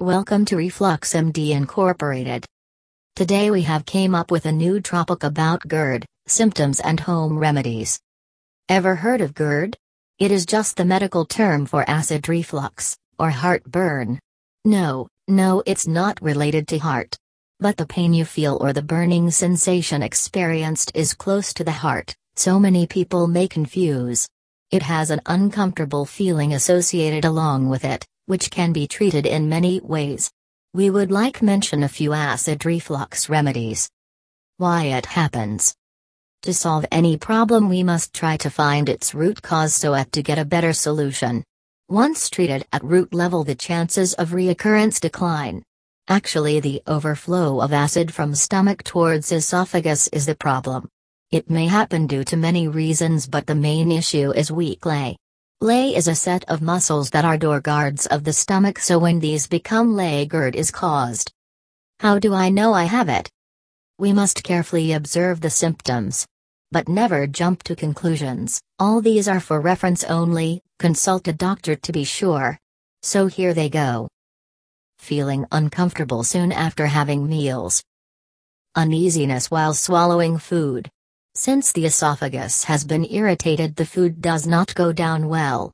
Welcome to Reflux MD Incorporated. Today we have came up with a new topic about GERD, symptoms and home remedies. Ever heard of GERD? It is just the medical term for acid reflux, or heartburn. No, no it's not related to heart. But the pain you feel or the burning sensation experienced is close to the heart, so many people may confuse. It has an uncomfortable feeling associated along with it, which can be treated in many ways. We would like mention a few acid reflux remedies. Why it happens. To solve any problem we must try to find its root cause so as to get a better solution. Once treated at root level the chances of reoccurrence decline. Actually the overflow of acid from stomach towards esophagus is the problem. It may happen due to many reasons but the main issue is weak lay. Lay is a set of muscles that are door guards of the stomach so when these become lay GERD is caused. How do I know I have it? We must carefully observe the symptoms. But never jump to conclusions, all these are for reference only, consult a doctor to be sure. So here they go. Feeling uncomfortable soon after having meals. Uneasiness while swallowing food. Since the esophagus has been irritated, the food does not go down well.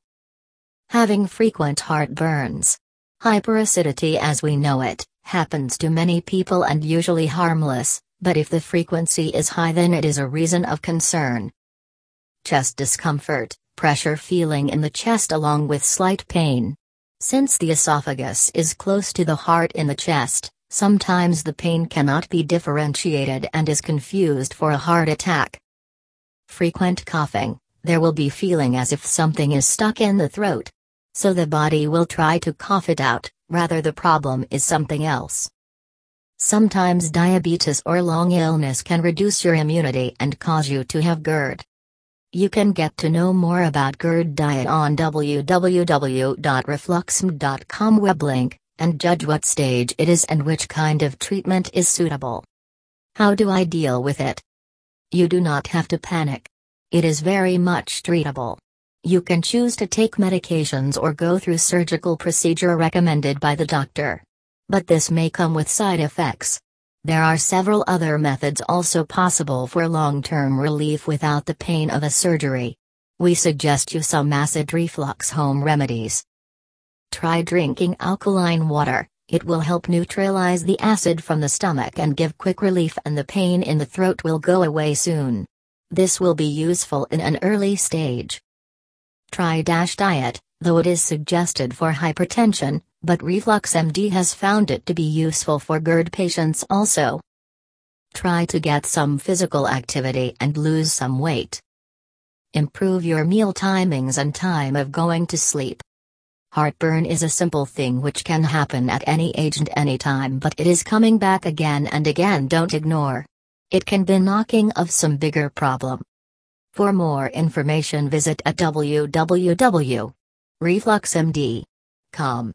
Having frequent heartburns. Hyperacidity, as we know it, happens to many people and usually harmless, but if the frequency is high, then it is a reason of concern. Chest discomfort, pressure feeling in the chest along with slight pain. Since the esophagus is close to the heart in the chest, Sometimes the pain cannot be differentiated and is confused for a heart attack. Frequent coughing, there will be feeling as if something is stuck in the throat. So the body will try to cough it out, rather the problem is something else. Sometimes diabetes or long illness can reduce your immunity and cause you to have GERD. You can get to know more about GERD diet on www.refluxmd.com web link and judge what stage it is and which kind of treatment is suitable. How do I deal with it? You do not have to panic. It is very much treatable. You can choose to take medications or go through surgical procedure recommended by the doctor. But this may come with side effects. There are several other methods also possible for long-term relief without the pain of a surgery. We suggest you some acid reflux home remedies. Try drinking alkaline water, it will help neutralize the acid from the stomach and give quick relief, and the pain in the throat will go away soon. This will be useful in an early stage. Try DASH diet, though it is suggested for hypertension, but RefluxMD has found it to be useful for GERD patients also. Try to get some physical activity and lose some weight. Improve your meal timings and time of going to sleep. Heartburn is a simple thing which can happen at any age and any time, but it is coming back again and again. Don't ignore. It can be knocking of some bigger problem. For more information visit at www.refluxmd.com.